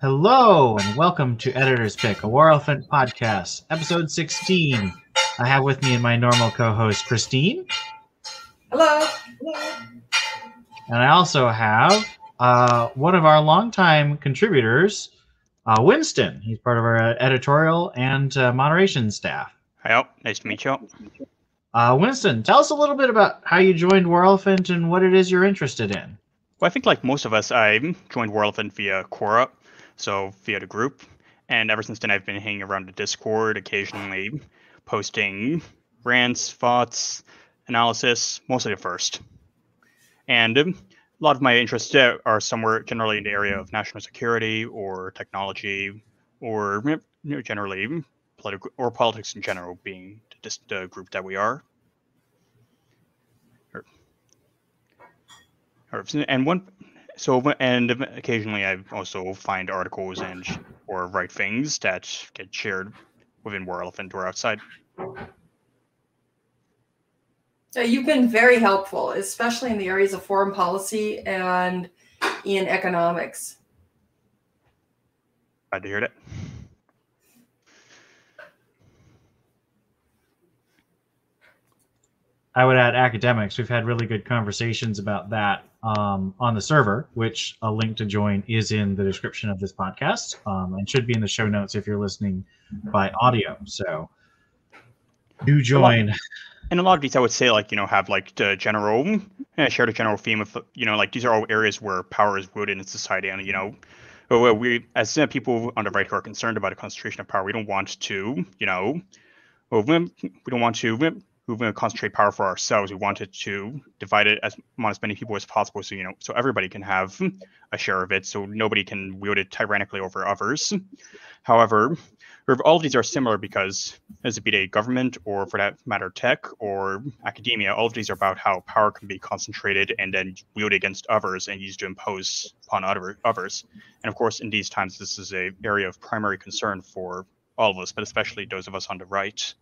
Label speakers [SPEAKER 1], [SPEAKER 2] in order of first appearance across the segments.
[SPEAKER 1] Hello and welcome to Editor's Pick, a War Elephant podcast, episode 16. I have with me my normal co-host Christine,
[SPEAKER 2] Hello.
[SPEAKER 1] and I also have uh, one of our longtime contributors, uh, Winston. He's part of our editorial and uh, moderation staff.
[SPEAKER 3] Hi, all. Nice to meet you.
[SPEAKER 1] Uh, Winston, tell us a little bit about how you joined War Elephant and what it is you're interested in.
[SPEAKER 3] Well, I think like most of us, I joined War Elephant via Quora, so via the group, and ever since then, I've been hanging around the Discord, occasionally posting rants, thoughts, analysis, mostly the first. And a lot of my interests are somewhere generally in the area of national security or technology, or you know, generally political or politics in general, being just the group that we are. And one so and occasionally I also find articles and or write things that get shared within War Elephant or outside.
[SPEAKER 2] So you've been very helpful, especially in the areas of foreign policy and in economics.
[SPEAKER 3] Glad to hear that.
[SPEAKER 1] I would add academics. We've had really good conversations about that um, on the server, which a link to join is in the description of this podcast um, and should be in the show notes if you're listening by audio. So do join.
[SPEAKER 3] And a lot of these, I would say, like you know, have like the general, uh, share the general theme of you know, like these are all areas where power is rooted in society, and you know, we as uh, people on the right who are concerned about a concentration of power, we don't want to, you know, we don't want to we want to concentrate power for ourselves. We wanted to divide it as among as many people as possible, so you know, so everybody can have a share of it, so nobody can wield it tyrannically over others. However, all of these are similar because, as it be a government or, for that matter, tech or academia, all of these are about how power can be concentrated and then wielded against others and used to impose upon other others. And of course, in these times, this is a area of primary concern for all of us, but especially those of us on the right.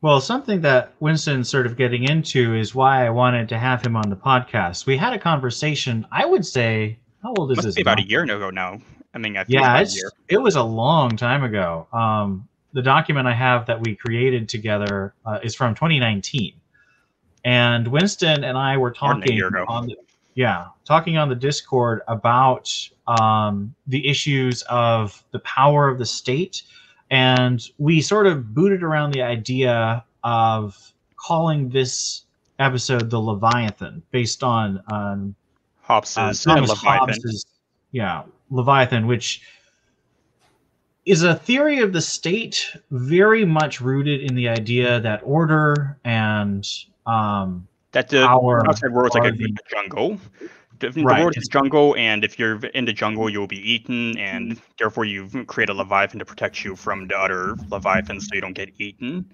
[SPEAKER 1] Well, something that Winston's sort of getting into is why I wanted to have him on the podcast. We had a conversation, I would say, how old is
[SPEAKER 3] Must
[SPEAKER 1] this?
[SPEAKER 3] be about
[SPEAKER 1] now?
[SPEAKER 3] a year ago now. I mean, I think
[SPEAKER 1] yeah it was a long time ago um, the document i have that we created together uh, is from 2019 and winston and i were
[SPEAKER 3] More than a
[SPEAKER 1] talking on the, yeah talking on the discord about um, the issues of the power of the state and we sort of booted around the idea of calling this episode the leviathan based on on
[SPEAKER 3] Hobbes's
[SPEAKER 1] uh, Thomas
[SPEAKER 3] Leviathan.
[SPEAKER 1] Hobbes's, yeah, Leviathan, which is a theory of the state very much rooted in the idea that order and um,
[SPEAKER 3] that the outside is like a,
[SPEAKER 1] the-
[SPEAKER 3] a jungle. The,
[SPEAKER 1] Right,
[SPEAKER 3] world is jungle, and if you're in the jungle, you'll be eaten, and therefore you create a leviathan to protect you from the other leviathans, so you don't get eaten.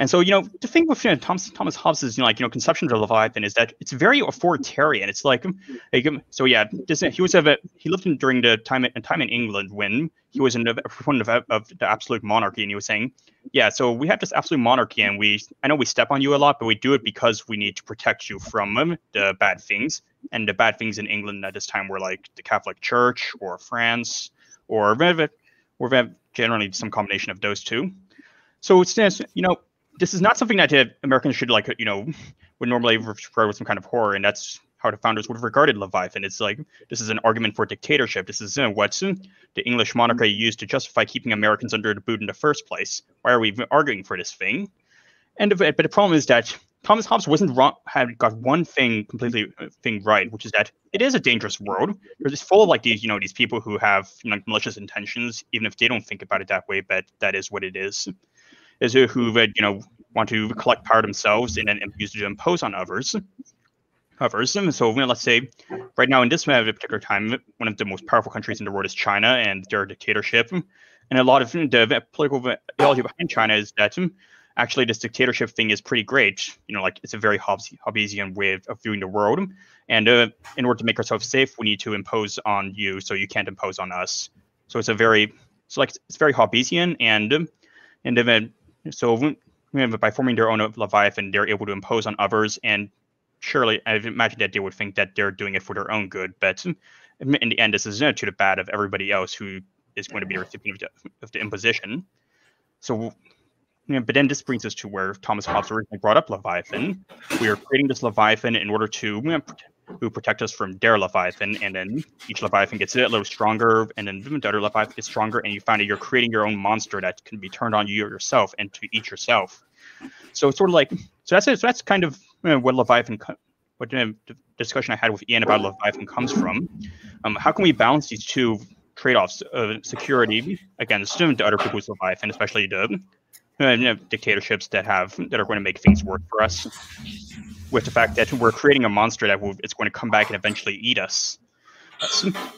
[SPEAKER 3] And so, you know, the thing with you know, Thomas Thomas Hobbes' you know, like you know, conception of the leviathan is that it's very authoritarian. It's like, like um, so yeah, he was a he lived in during the time in time in England when he was a proponent of, of the absolute monarchy, and he was saying, yeah, so we have this absolute monarchy, and we I know we step on you a lot, but we do it because we need to protect you from um, the bad things. And the bad things in England at this time were like the Catholic Church or France or or generally some combination of those two. So it's you know, this is not something that uh, Americans should like, you know, would normally refer with some kind of horror, and that's how the founders would have regarded Leviathan. It's like this is an argument for dictatorship. This is uh, what uh, the English monarchy used to justify keeping Americans under the boot in the first place. Why are we even arguing for this thing? And but the problem is that Thomas Hobbes wasn't wrong. Had got one thing completely uh, thing right, which is that it is a dangerous world. It's full of like these, you know, these people who have you know malicious intentions, even if they don't think about it that way. But that is what it is. Is uh, who would you know want to collect power themselves and then use it to impose on others. Others. So let's say right now in this particular time, one of the most powerful countries in the world is China, and their dictatorship. And a lot of the political ideology behind China is that um, actually this dictatorship thing is pretty great. You know, like it's a very Hobbes- Hobbesian way of, of viewing the world. And uh, in order to make ourselves safe, we need to impose on you, so you can't impose on us. So it's a very, so like it's very Hobbesian, and um, and then so by forming their own Leviathan, they're able to impose on others. And surely, I imagine that they would think that they're doing it for their own good. But in the end, this is to the bad of everybody else who is going to be a recipient of the, of the imposition. So, you know, but then this brings us to where Thomas Hobbes originally brought up Leviathan. We are creating this Leviathan in order to you know, who protect us from their Leviathan, and then each Leviathan gets a little stronger, and then the other Leviathan gets stronger, and you find that you're creating your own monster that can be turned on you yourself and to eat yourself. So it's sort of like so that's so that's kind of you know, what Leviathan what the discussion I had with Ian about Leviathan comes from. Um, how can we balance these two trade-offs of security against the other people's Leviathan, especially the you know, dictatorships that have that are going to make things work for us, with the fact that we're creating a monster that will, it's going to come back and eventually eat us.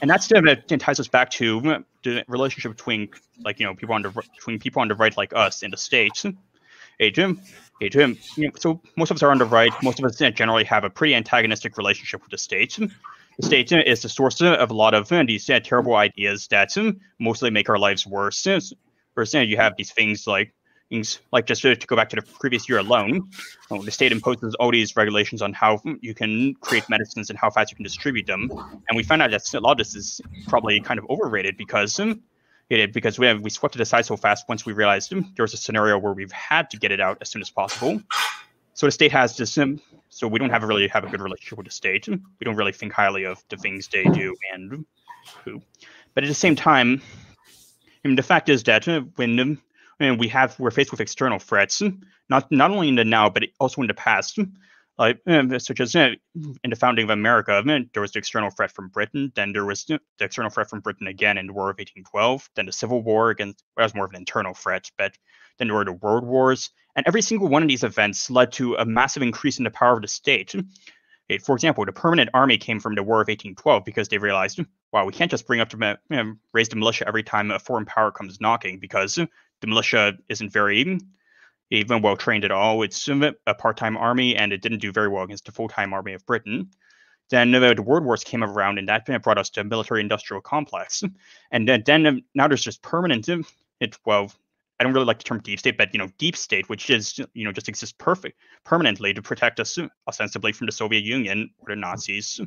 [SPEAKER 3] And that's that ties us back to the relationship between like you know people on the between people on the right like us in the states. Hey Jim, hey Jim. So most of us are on the right. Most of us generally have a pretty antagonistic relationship with the states. The state is the source of a lot of these terrible ideas that mostly make our lives worse. First, you have these things like like just to, to, go back to the previous year alone, the state imposes all these regulations on how you can create medicines and how fast you can distribute them. And we found out that a lot of this is probably kind of overrated because um, it, because we have, we swept it aside so fast once we realized um, there was a scenario where we've had to get it out as soon as possible. So the state has this, um, so we don't have a really have a good relationship with the state. We don't really think highly of the things they do and who. But at the same time, I mean, the fact is that uh, when and we have we're faced with external threats, not not only in the now but also in the past, like uh, such as uh, in the founding of America, there was the external threat from Britain. Then there was the external threat from Britain again in the War of 1812. Then the Civil War against well, was more of an internal threat, but then there were the World Wars, and every single one of these events led to a massive increase in the power of the state. For example, the permanent army came from the War of 1812 because they realized, wow, we can't just bring up to you know, raise the militia every time a foreign power comes knocking because the militia isn't very even well trained at all. It's a part-time army, and it didn't do very well against the full-time army of Britain. Then the World Wars came around, and that brought us to a military-industrial complex. And then, then um, now there's just permanent. It well, I don't really like the term deep state, but you know, deep state, which is you know just exists perfect permanently to protect us ostensibly from the Soviet Union or the Nazis,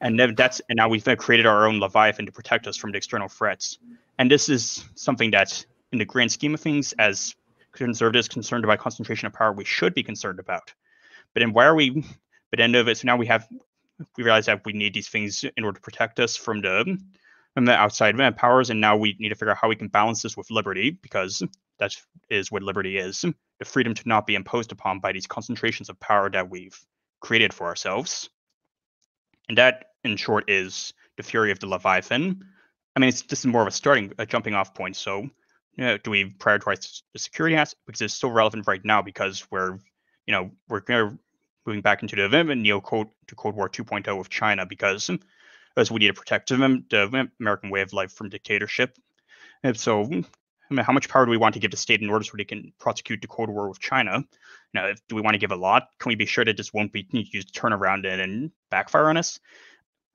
[SPEAKER 3] and that's and now we've created our own Leviathan to protect us from the external threats. And this is something that in the grand scheme of things, as conservatives concerned about concentration of power, we should be concerned about. But then why are we? But end of it, so now we have we realize that we need these things in order to protect us from the from the outside powers, and now we need to figure out how we can balance this with liberty because that is what liberty is: the freedom to not be imposed upon by these concentrations of power that we've created for ourselves. And that, in short, is the fury of the Leviathan. I mean, it's this is more of a starting, a jumping off point. So you know, do we prioritize the security aspect because it's still relevant right now because we're, you know, we're moving back into the neo code to Cold War 2.0 with China because as we need to protect the American way of life from dictatorship. And so, hmm, I mean, how much power do we want to give the state in order so they can prosecute the Cold War with China? Now, if, do we want to give a lot? Can we be sure that this won't be used to turn around and, and backfire on us?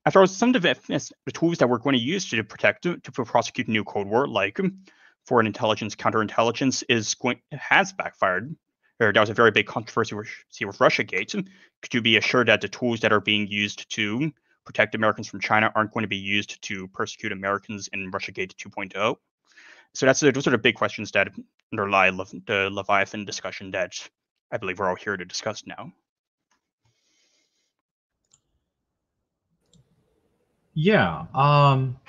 [SPEAKER 3] After all, some of the, the tools that we're going to use to protect to prosecute new Cold War, like hmm, foreign intelligence, counterintelligence, is going has backfired. There, was a very big controversy with, with Russia Gate. Could you be assured that the tools that are being used to protect Americans from China aren't going to be used to persecute Americans in Russia Gate 2.0? So that's those are the big questions that underlie the Leviathan discussion that I believe we're all here to discuss now.
[SPEAKER 1] Yeah. Um,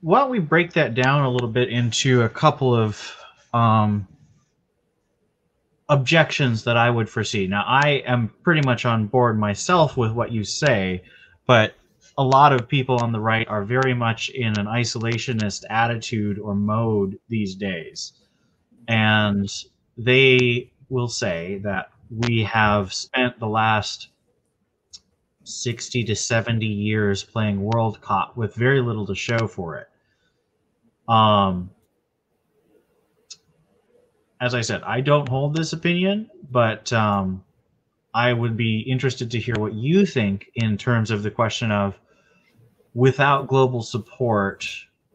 [SPEAKER 1] why don't we break that down a little bit into a couple of um, objections that I would foresee. Now, I am pretty much on board myself with what you say, but a lot of people on the right are very much in an isolationist attitude or mode these days. And they will say that we have spent the last 60 to 70 years playing World Cup with very little to show for it. Um, as I said, I don't hold this opinion, but um, I would be interested to hear what you think in terms of the question of without global support,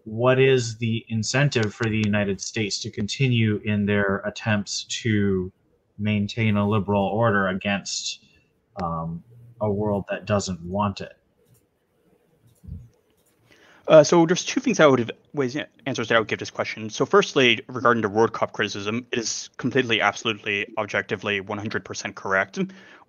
[SPEAKER 1] what is the incentive for the United States to continue in their attempts to maintain a liberal order against um, a world that doesn't want it.
[SPEAKER 3] Uh, so there's two things I would have ways answers that I would give this question. So firstly, regarding the World Cup criticism, it is completely, absolutely, objectively, 100% correct.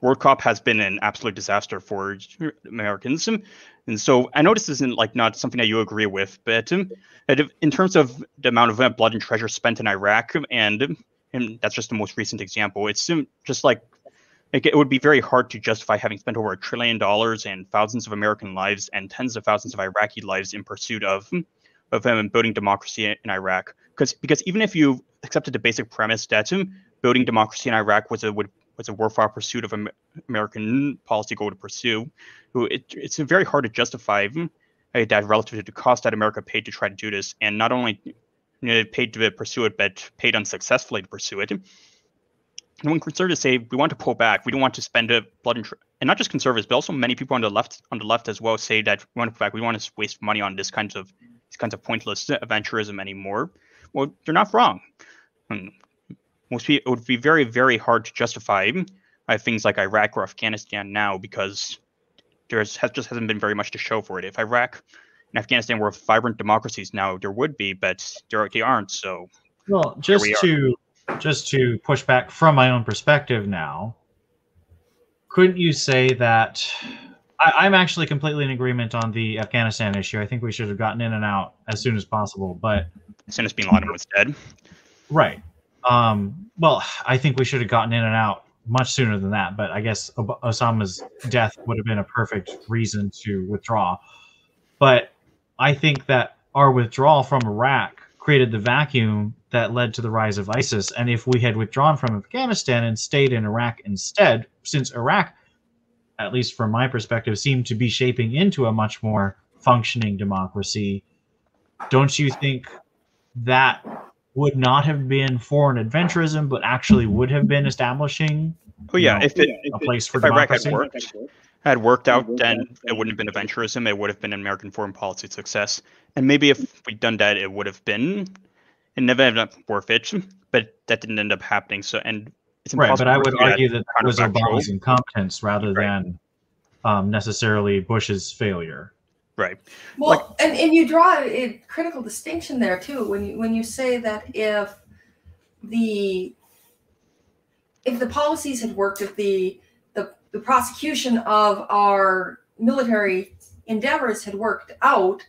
[SPEAKER 3] World Cup has been an absolute disaster for Americans, and so I know this isn't like not something that you agree with, but um, in terms of the amount of uh, blood and treasure spent in Iraq, and and that's just the most recent example, it's um, just like it would be very hard to justify having spent over a trillion dollars and thousands of American lives and tens of thousands of Iraqi lives in pursuit of of building democracy in Iraq. Because because even if you accepted the basic premise that um, building democracy in Iraq was a would, was a worthwhile pursuit of an American policy goal to pursue, it, it's very hard to justify um, that relative to the cost that America paid to try to do this, and not only you know, paid to pursue it, but paid unsuccessfully to pursue it. And when conservatives say we want to pull back, we don't want to spend a blood and, tr- and not just conservatives, but also many people on the left on the left as well say that we want to pull back. We want to waste money on this kinds of these kinds of pointless adventurism anymore. Well, they're not wrong. And most people, it would be very very hard to justify uh, things like Iraq or Afghanistan now because there has just hasn't been very much to show for it. If Iraq and Afghanistan were vibrant democracies now, there would be, but they aren't. So
[SPEAKER 1] well, just we to just to push back from my own perspective now, couldn't you say that I, am actually completely in agreement on the Afghanistan issue. I think we should have gotten in and out as soon as possible, but
[SPEAKER 3] as soon as Bin Laden was dead,
[SPEAKER 1] right? Um, well, I think we should have gotten in and out much sooner than that. But I guess Osama's death would have been a perfect reason to withdraw. But I think that our withdrawal from Iraq created the vacuum that led to the rise of ISIS. And if we had withdrawn from Afghanistan and stayed in Iraq instead, since Iraq, at least from my perspective, seemed to be shaping into a much more functioning democracy, don't you think that would not have been foreign adventurism, but actually would have been establishing?
[SPEAKER 3] Oh yeah, know, if it,
[SPEAKER 1] a place for
[SPEAKER 3] if democracy? Iraq had worked, had worked out, then it wouldn't have been adventurism. It would have been an American foreign policy success. And maybe if we'd done that, it would have been it never ended up worth it, but that didn't end up happening. So, and
[SPEAKER 1] it's right, but I would argue that that was Obama's incompetence rather right. than um, necessarily Bush's failure.
[SPEAKER 3] Right.
[SPEAKER 2] Well, like, and, and you draw a critical distinction there too when you when you say that if the if the policies had worked, if the the, the prosecution of our military endeavors had worked out,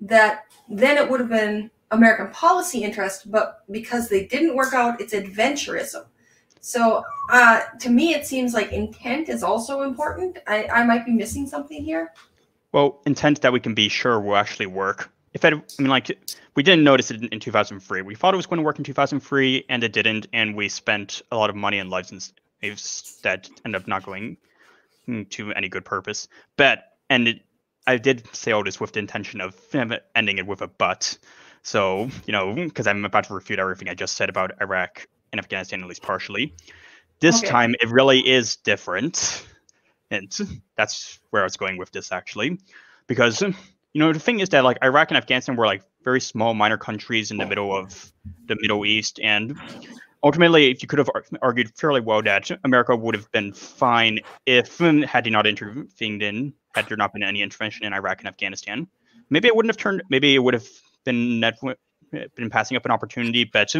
[SPEAKER 2] that then it would have been American policy interest, but because they didn't work out, it's adventurism. So uh, to me, it seems like intent is also important. I, I might be missing something here.
[SPEAKER 3] Well, intent that we can be sure will actually work. If I, I mean, like, we didn't notice it in 2003. We thought it was going to work in 2003, and it didn't, and we spent a lot of money and lives that ended up not going to any good purpose. But and it, I did say all this with the intention of ending it with a but. So, you know, because I'm about to refute everything I just said about Iraq and Afghanistan, at least partially. This okay. time, it really is different. And that's where I was going with this, actually. Because, you know, the thing is that, like, Iraq and Afghanistan were, like, very small, minor countries in the middle of the Middle East. And ultimately, if you could have argued fairly well that America would have been fine if, had he not intervened in, had there not been any intervention in Iraq and Afghanistan. Maybe it wouldn't have turned, maybe it would have been net, been passing up an opportunity, but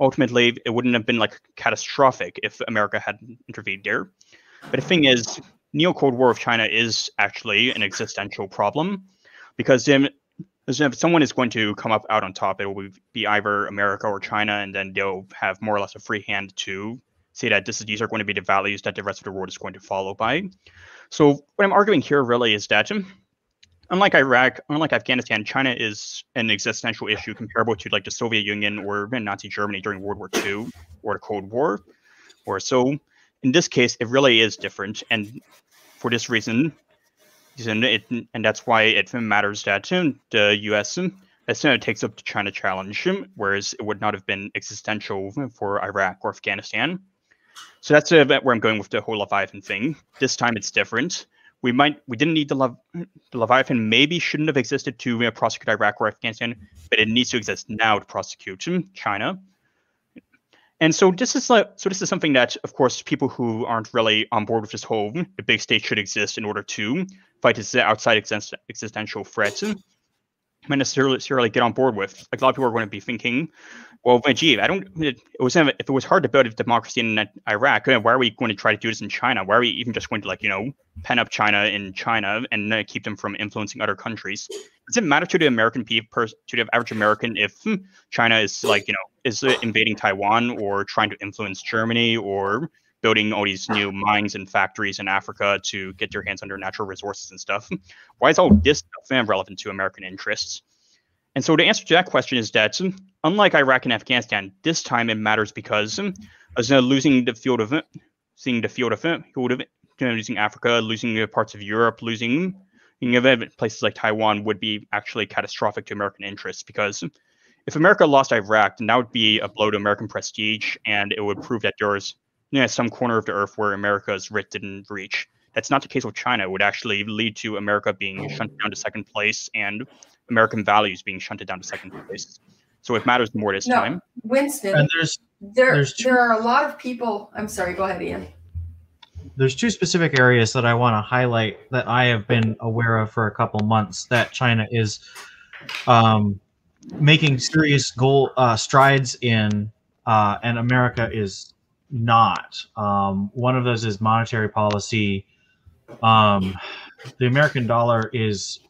[SPEAKER 3] ultimately it wouldn't have been like catastrophic if America had intervened there. But the thing is, neo Cold War of China is actually an existential problem because if someone is going to come up out on top, it will be either America or China, and then they'll have more or less a free hand to say that this these are going to be the values that the rest of the world is going to follow by. So what I'm arguing here really is that unlike Iraq, unlike Afghanistan, China is an existential issue comparable to like the Soviet Union or Nazi Germany during World War II or the Cold War. Or so in this case, it really is different, and for this reason, and, it, and that's why it matters that the U.S. as soon as it takes up the China challenge, whereas it would not have been existential for Iraq or Afghanistan. So that's uh, where I'm going with the whole Leviathan thing. This time it's different we might we didn't need the, Le- the Leviathan maybe shouldn't have existed to prosecute Iraq or Afghanistan, but it needs to exist now to prosecute China. And so this is like so this is something that of course people who aren't really on board with this whole the big state should exist in order to fight this outside exist- existential threat necessarily, necessarily get on board with. Like a lot of people are going to be thinking, well, gee, I don't. It, was if it was hard to build a democracy in Iraq, why are we going to try to do this in China? Why are we even just going to like you know pen up China in China and uh, keep them from influencing other countries? Does it matter to the American people, to the average American, if China is like you know is invading Taiwan or trying to influence Germany or building all these new mines and factories in Africa to get their hands on their natural resources and stuff? Why is all this stuff relevant to American interests? And so the answer to that question is that unlike Iraq and Afghanistan, this time it matters because as uh, losing the field of seeing the field of field of losing Africa, losing parts of Europe, losing you know, places like Taiwan would be actually catastrophic to American interests because if America lost Iraq, then that would be a blow to American prestige, and it would prove that there's you know, some corner of the earth where America's writ didn't reach. That's not the case with China. It would actually lead to America being shunted down to second place and American values being shunted down to second place. So it matters more this
[SPEAKER 2] no,
[SPEAKER 3] time.
[SPEAKER 2] Winston,
[SPEAKER 1] and there's
[SPEAKER 2] there
[SPEAKER 1] there's
[SPEAKER 2] there are a lot of people. I'm sorry. Go ahead, Ian.
[SPEAKER 1] There's two specific areas that I want to highlight that I have been aware of for a couple months that China is um, making serious goal uh, strides in, uh, and America is not. Um, one of those is monetary policy. Um, the American dollar is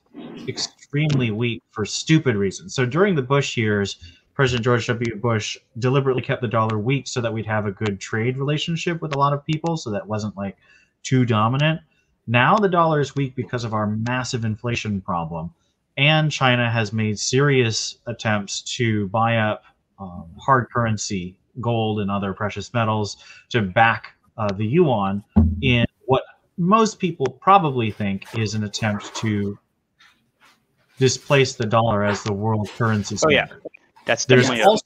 [SPEAKER 1] extremely weak for stupid reasons. So during the Bush years, President George W. Bush deliberately kept the dollar weak so that we'd have a good trade relationship with a lot of people, so that wasn't like too dominant. Now the dollar is weak because of our massive inflation problem, and China has made serious attempts to buy up um, hard currency, gold and other precious metals, to back uh, the yuan in what most people probably think is an attempt to displace the dollar as the world currency.
[SPEAKER 3] Oh yeah, that's
[SPEAKER 1] there's
[SPEAKER 3] also,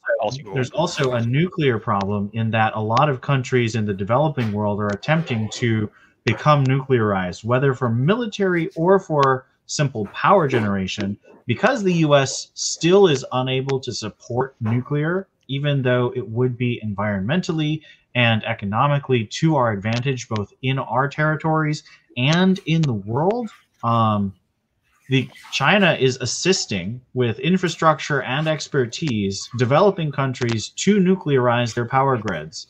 [SPEAKER 1] there's also a nuclear problem in that a lot of countries in the developing world are attempting to become nuclearized, whether for military or for simple power generation, because the U.S. still is unable to support nuclear, even though it would be environmentally and economically to our advantage, both in our territories and in the world. Um, the China is assisting with infrastructure and expertise developing countries to nuclearize their power grids.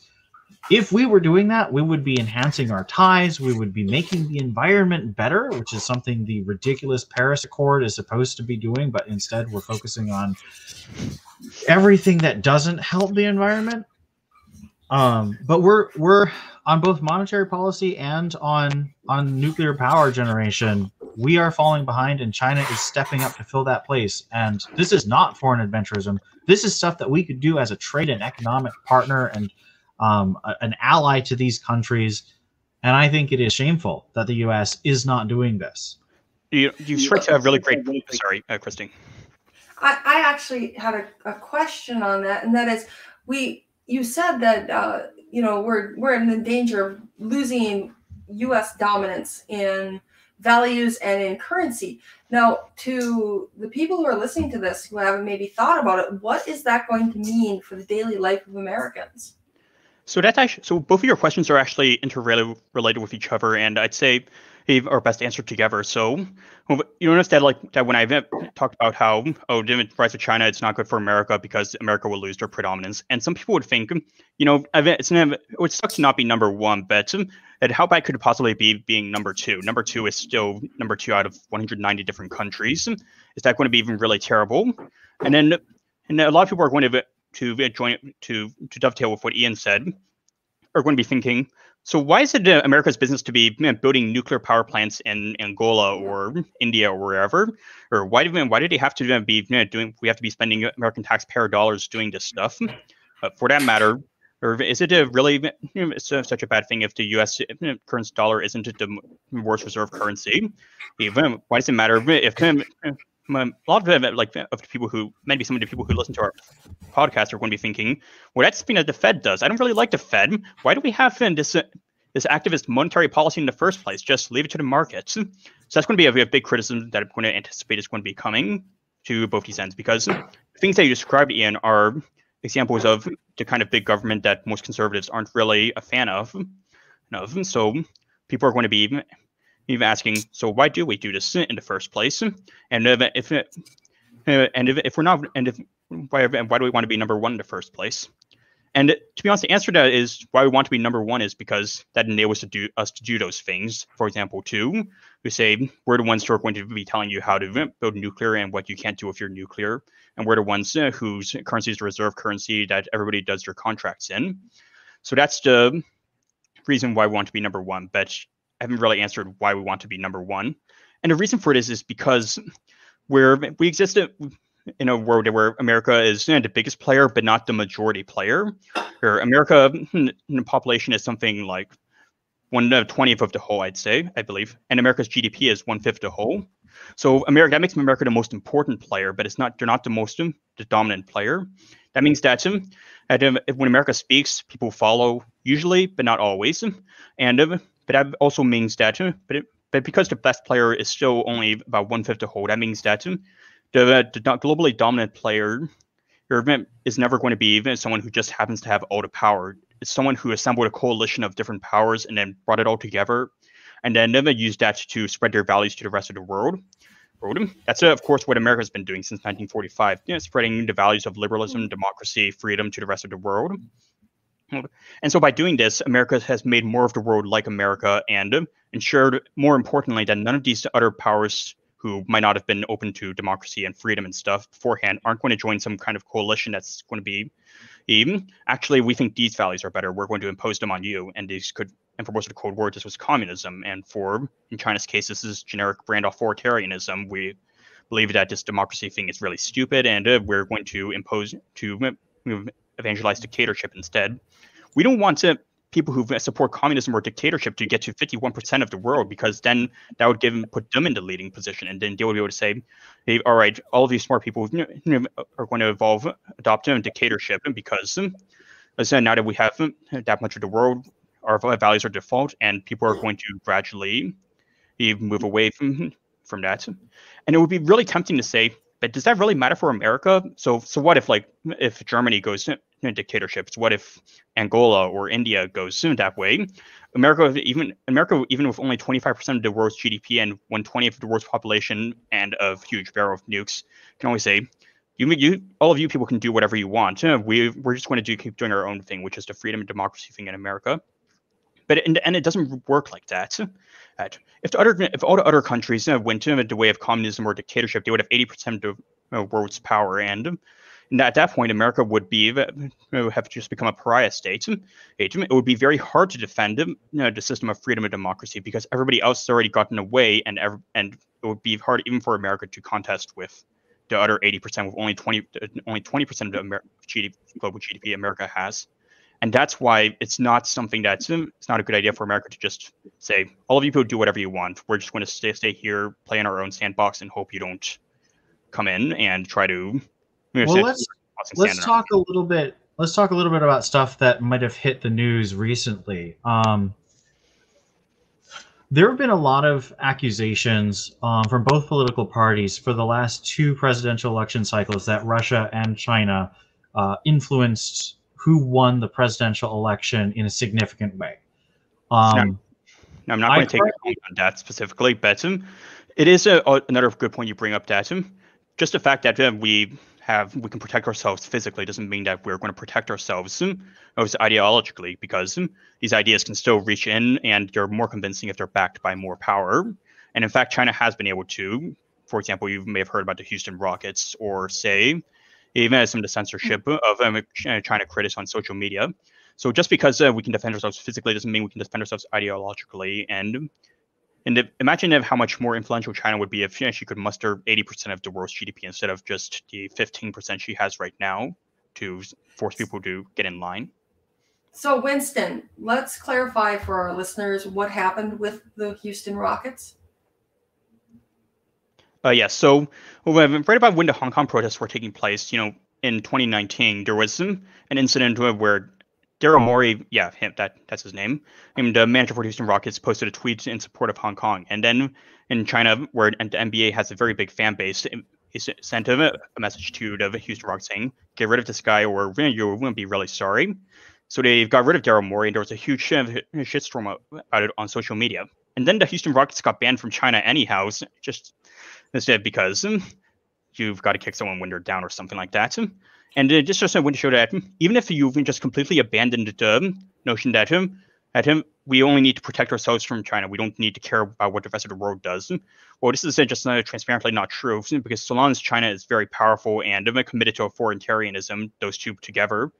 [SPEAKER 1] If we were doing that, we would be enhancing our ties, we would be making the environment better, which is something the ridiculous Paris Accord is supposed to be doing, but instead we're focusing on everything that doesn't help the environment. Um, but we're we're on both monetary policy and on on nuclear power generation we are falling behind and China is stepping up to fill that place. And this is not foreign adventurism. This is stuff that we could do as a trade and economic partner and um, a, an ally to these countries. And I think it is shameful that the U.S. is not doing this.
[SPEAKER 3] You, you strike a really great. point. Sorry, uh, Christine.
[SPEAKER 2] I, I actually had a, a question on that, and that is, we you said that uh, you know we're we're in the danger of losing U.S. dominance in values and in currency. Now, to the people who are listening to this who haven't maybe thought about it, what is that going to mean for the daily life of Americans?
[SPEAKER 3] So that's actually so both of your questions are actually interrelated with each other, and I'd say our best answer together. So you notice that like that when I talked about how oh the rise of China it's not good for America because America will lose their predominance, and some people would think you know it's it would suck to not be number one, but that how bad could it possibly be being number two? Number two is still number two out of 190 different countries. Is that going to be even really terrible? And then and a lot of people are going to to join to to dovetail with what Ian said are going to be thinking so why is it uh, America's business to be building nuclear power plants in Angola or India or wherever? Or why do why do they have to be doing? We have to be spending American taxpayer dollars doing this stuff. Uh, for that matter, or is it a really you know, such a bad thing if the U.S. current dollar isn't the worst reserve currency? Even why does it matter if a lot of like of the people who maybe some of the people who listen to our podcast are going to be thinking, well, that's something that the Fed does. I don't really like the Fed. Why do we have this this activist monetary policy in the first place? Just leave it to the markets. So that's going to be a, a big criticism that I'm going to anticipate is going to be coming to both these ends because things that you described, Ian, are examples of the kind of big government that most conservatives aren't really a fan of. of. So people are going to be even asking, so why do we do this in the first place? And if Uh, and if, if we're not, and if why, why do we want to be number one in the first place? And to be honest, the answer to that is why we want to be number one is because that enables to do us to do those things. For example, two, we say we're the ones who are going to be telling you how to build nuclear and what you can't do if you're nuclear, and we're the ones uh, whose currency is the reserve currency that everybody does their contracts in. So that's the reason why we want to be number one. But haven't really answered why we want to be number one. And the reason for this is because we're we exist in a world where America is you know, the biggest player, but not the majority player. Where America, the population is something like one twentieth of the whole, I'd say, I believe, and America's GDP is one fifth the whole. So America that makes America the most important player, but it's not they're not the most um, the dominant player. That means that um when America speaks, people follow usually, but not always. And um, but that also means that but it, but because the best player is still only about one fifth the whole, that means that the, the globally dominant player your event is never going to be even someone who just happens to have all the power. It's someone who assembled a coalition of different powers and then brought it all together, and then never used that to spread their values to the rest of the world. That's, of course, what America's been doing since 1945, you know, spreading the values of liberalism, democracy, freedom to the rest of the world. And so by doing this, America has made more of the world like America and um, ensured, more importantly, that none of these other powers who might not have been open to democracy and freedom and stuff beforehand aren't going to join some kind of coalition that's going to be even actually we think these values are better. We're going to impose them on you and these could and for most of the cold war this was communism. And for in china's case this is generic brand authoritarianism. We believe that this democracy thing is really stupid and uh, we're going to impose to um, evangelize dictatorship instead. We don't want to people who support communism or dictatorship to get to 51% of the world because then that would give them, put them in the leading position and then they would be able to say hey, all right all of these smart people are going to evolve adopt a dictatorship because um, now that we have um, that much of the world our values are default and people are going to gradually move away from from that. And it would be really tempting to say but does that really matter for America? So, so what if like if Germany goes to dictatorships? What if Angola or India goes soon that way? America, even America, even with only 25% of the world's GDP and 120th of the world's population and a huge barrel of nukes, can always say, you, you, all of you people can do whatever you want. We, we're just going to do keep doing our own thing, which is the freedom and democracy thing in America. But the end, it doesn't work like that. If the other, if all the other countries went to the way of communism or dictatorship, they would have 80% of the world's power, and and at that point, America would be have just become a pariah state. It would be very hard to defend you know, the system of freedom and democracy because everybody else has already gotten away, and and it would be hard even for America to contest with the other 80% with only 20 only 20% of the Amer- GDP, global GDP America has. And that's why it's not something that's it's not a good idea for America to just say all of you people do whatever you want. We're just going to stay stay here, play in our own sandbox, and hope you don't come in and try to
[SPEAKER 1] well, let's let's talk a little bit. Let's talk a little bit about stuff that might have hit the news recently. Um, there have been a lot of accusations um, from both political parties for the last two presidential election cycles that Russia and China uh, influenced who won the presidential election in a significant way.
[SPEAKER 3] Um, no, I'm not going to take on that specifically, but um, it is a, another good point you bring up, Datum. Just the fact that uh, we have we can protect ourselves physically doesn't mean that we're going to protect ourselves um, ideologically because um, these ideas can still reach in and they're more convincing if they're backed by more power. And in fact, China has been able to. For example, you may have heard about the Houston Rockets, or say, even as some of the censorship of um, China critics on social media. So just because uh, we can defend ourselves physically doesn't mean we can defend ourselves ideologically. And and if, imagine if how much more influential China would be if you know, she could muster 80% of the world's GDP instead of just the 15% she has right now to force people to get in line.
[SPEAKER 2] So, Winston, let's clarify for our listeners what happened with the Houston Rockets.
[SPEAKER 3] Uh, yes. Yeah, so, right about when the Hong Kong protests were taking place, you know, in 2019, there was some, an incident where Daryl Morey, yeah, him, that that's his name. And the manager for Houston Rockets posted a tweet in support of Hong Kong. And then in China, where the NBA has a very big fan base, he sent a, a message to the Houston Rockets saying, "Get rid of this guy, or you will be really sorry." So they got rid of Daryl Morey, and there was a huge shitstorm about it on social media. And then the Houston Rockets got banned from China anyhow, just instead because hmm, you've got to kick someone when they're down or something like that. Hmm. And uh, just just want to show that hmm, even if you've just completely abandoned the notion that him at him we only need to protect ourselves from China. We don't need to care about what the rest of the world does. Well, this is just not transparently not true because so long as China is very powerful and committed to authoritarianism, those two together,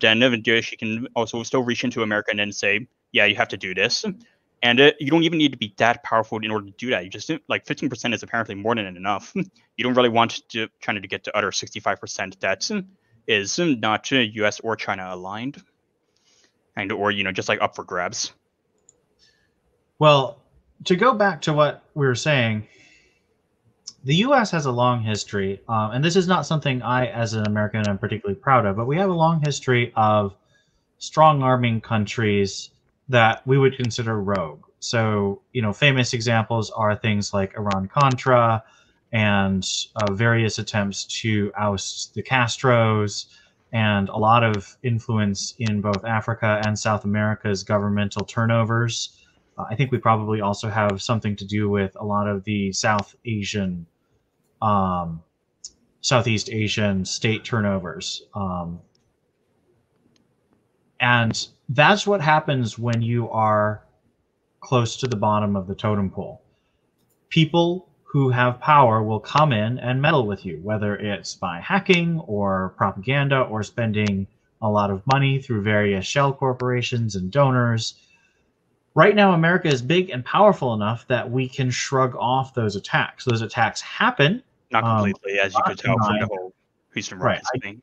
[SPEAKER 3] then she can also still reach into America and then say, yeah, you have to do this. And uh, you don't even need to be that powerful in order to do that. You just like 15% is apparently more than enough. you don't really want to China to get to utter 65% that is not U.S. or China aligned, and or you know just like up for grabs.
[SPEAKER 1] Well, to go back to what we were saying, the U.S. has a long history, um, and this is not something I, as an American, am particularly proud of. But we have a long history of strong arming countries that we would consider rogue. So, you know, famous examples are things like Iran Contra and uh, various attempts to oust the Castros, and a lot of influence in both Africa and South America's governmental turnovers. Uh, I think we probably also have something to do with a lot of the South Asian, um, Southeast Asian state turnovers. Um, and that's what happens when you are close to the bottom of the totem pole. People who have power will come in and meddle with you, whether it's by hacking or propaganda or spending a lot of money through various shell corporations and donors. Right now, America is big and powerful enough that we can shrug off those attacks. Those attacks happen.
[SPEAKER 3] Not um, completely, um, as you could tell from the whole Houston right. thing.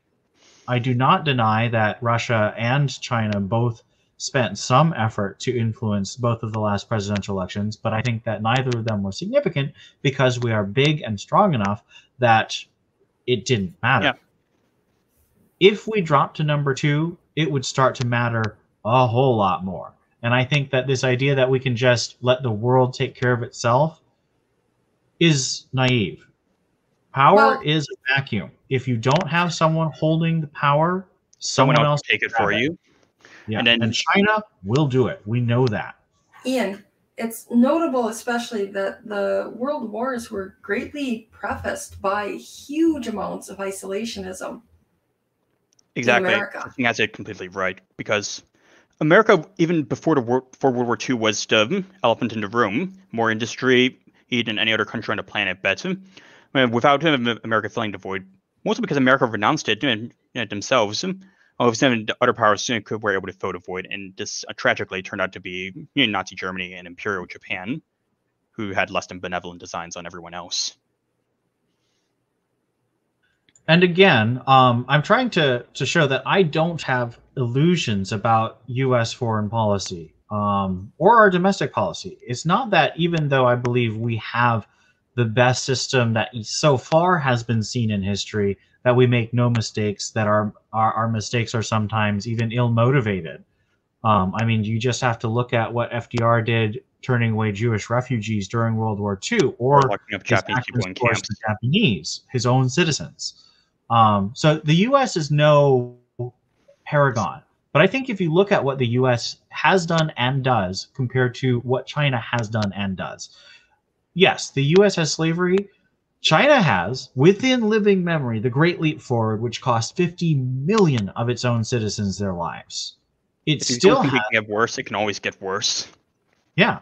[SPEAKER 1] I do not deny that Russia and China both spent some effort to influence both of the last presidential elections, but I think that neither of them were significant because we are big and strong enough that it didn't matter. Yeah. If we dropped to number two, it would start to matter a whole lot more. And I think that this idea that we can just let the world take care of itself is naive. Power well, is a vacuum. If you don't have someone holding the power, someone, someone else
[SPEAKER 3] take it for it. you.
[SPEAKER 1] Yeah, and then and China will do it. We know that.
[SPEAKER 2] Ian, it's notable, especially that the world wars were greatly prefaced by huge amounts of isolationism.
[SPEAKER 3] Exactly. I think that's it completely right because America, even before the war, before World War II, was the hmm, elephant in the room. More industry than any other country on the planet, but hmm, without him, America filling the void, mostly because America renounced it and, themselves. All of a sudden, other powers were able to fill the void, and this uh, tragically turned out to be you know, Nazi Germany and Imperial Japan, who had less than benevolent designs on everyone else.
[SPEAKER 1] And again, um, I'm trying to to show that I don't have illusions about U.S. foreign policy um, or our domestic policy. It's not that even though I believe we have the best system that so far has been seen in history that we make no mistakes that our our, our mistakes are sometimes even ill motivated um, i mean you just have to look at what fdr did turning away jewish refugees during world war ii or, or
[SPEAKER 3] locking up japanese people in camps. the
[SPEAKER 1] japanese his own citizens um, so the us is no paragon but i think if you look at what the us has done and does compared to what china has done and does yes, the U.S. has slavery. China has, within living memory, the Great Leap Forward, which cost 50 million of its own citizens their lives. It if still
[SPEAKER 3] think it can get worse. It can always get worse.
[SPEAKER 1] Yeah.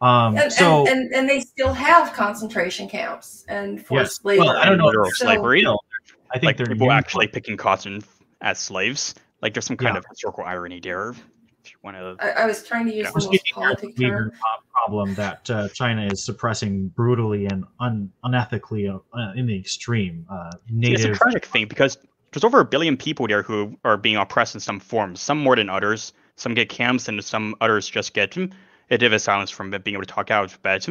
[SPEAKER 2] Um, and, so, and, and, and, they still have concentration camps and forced yes. labor.
[SPEAKER 3] Well, I don't know. Literal slavery.
[SPEAKER 1] I think like
[SPEAKER 3] people actually picking cotton as slaves. Like there's some kind yeah. of historical irony there if you want to.
[SPEAKER 2] I, I was trying to use yeah. the most politic term.
[SPEAKER 1] Problem that uh, China is suppressing brutally and un- unethically uh, in the extreme. Uh, native.
[SPEAKER 3] It's a tragic thing because there's over a billion people there who are being oppressed in some form. Some more than others. Some get camps, and some others just get a bit of silence from being able to talk out. But